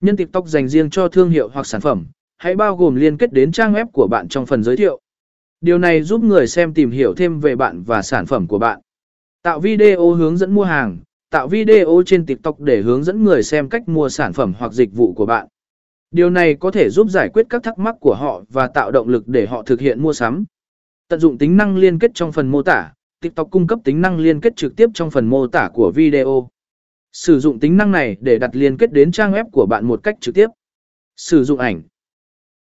Nhân TikTok dành riêng cho thương hiệu hoặc sản phẩm, hãy bao gồm liên kết đến trang web của bạn trong phần giới thiệu. Điều này giúp người xem tìm hiểu thêm về bạn và sản phẩm của bạn. Tạo video hướng dẫn mua hàng, tạo video trên TikTok để hướng dẫn người xem cách mua sản phẩm hoặc dịch vụ của bạn. Điều này có thể giúp giải quyết các thắc mắc của họ và tạo động lực để họ thực hiện mua sắm. Tận dụng tính năng liên kết trong phần mô tả, TikTok cung cấp tính năng liên kết trực tiếp trong phần mô tả của video. Sử dụng tính năng này để đặt liên kết đến trang web của bạn một cách trực tiếp. Sử dụng ảnh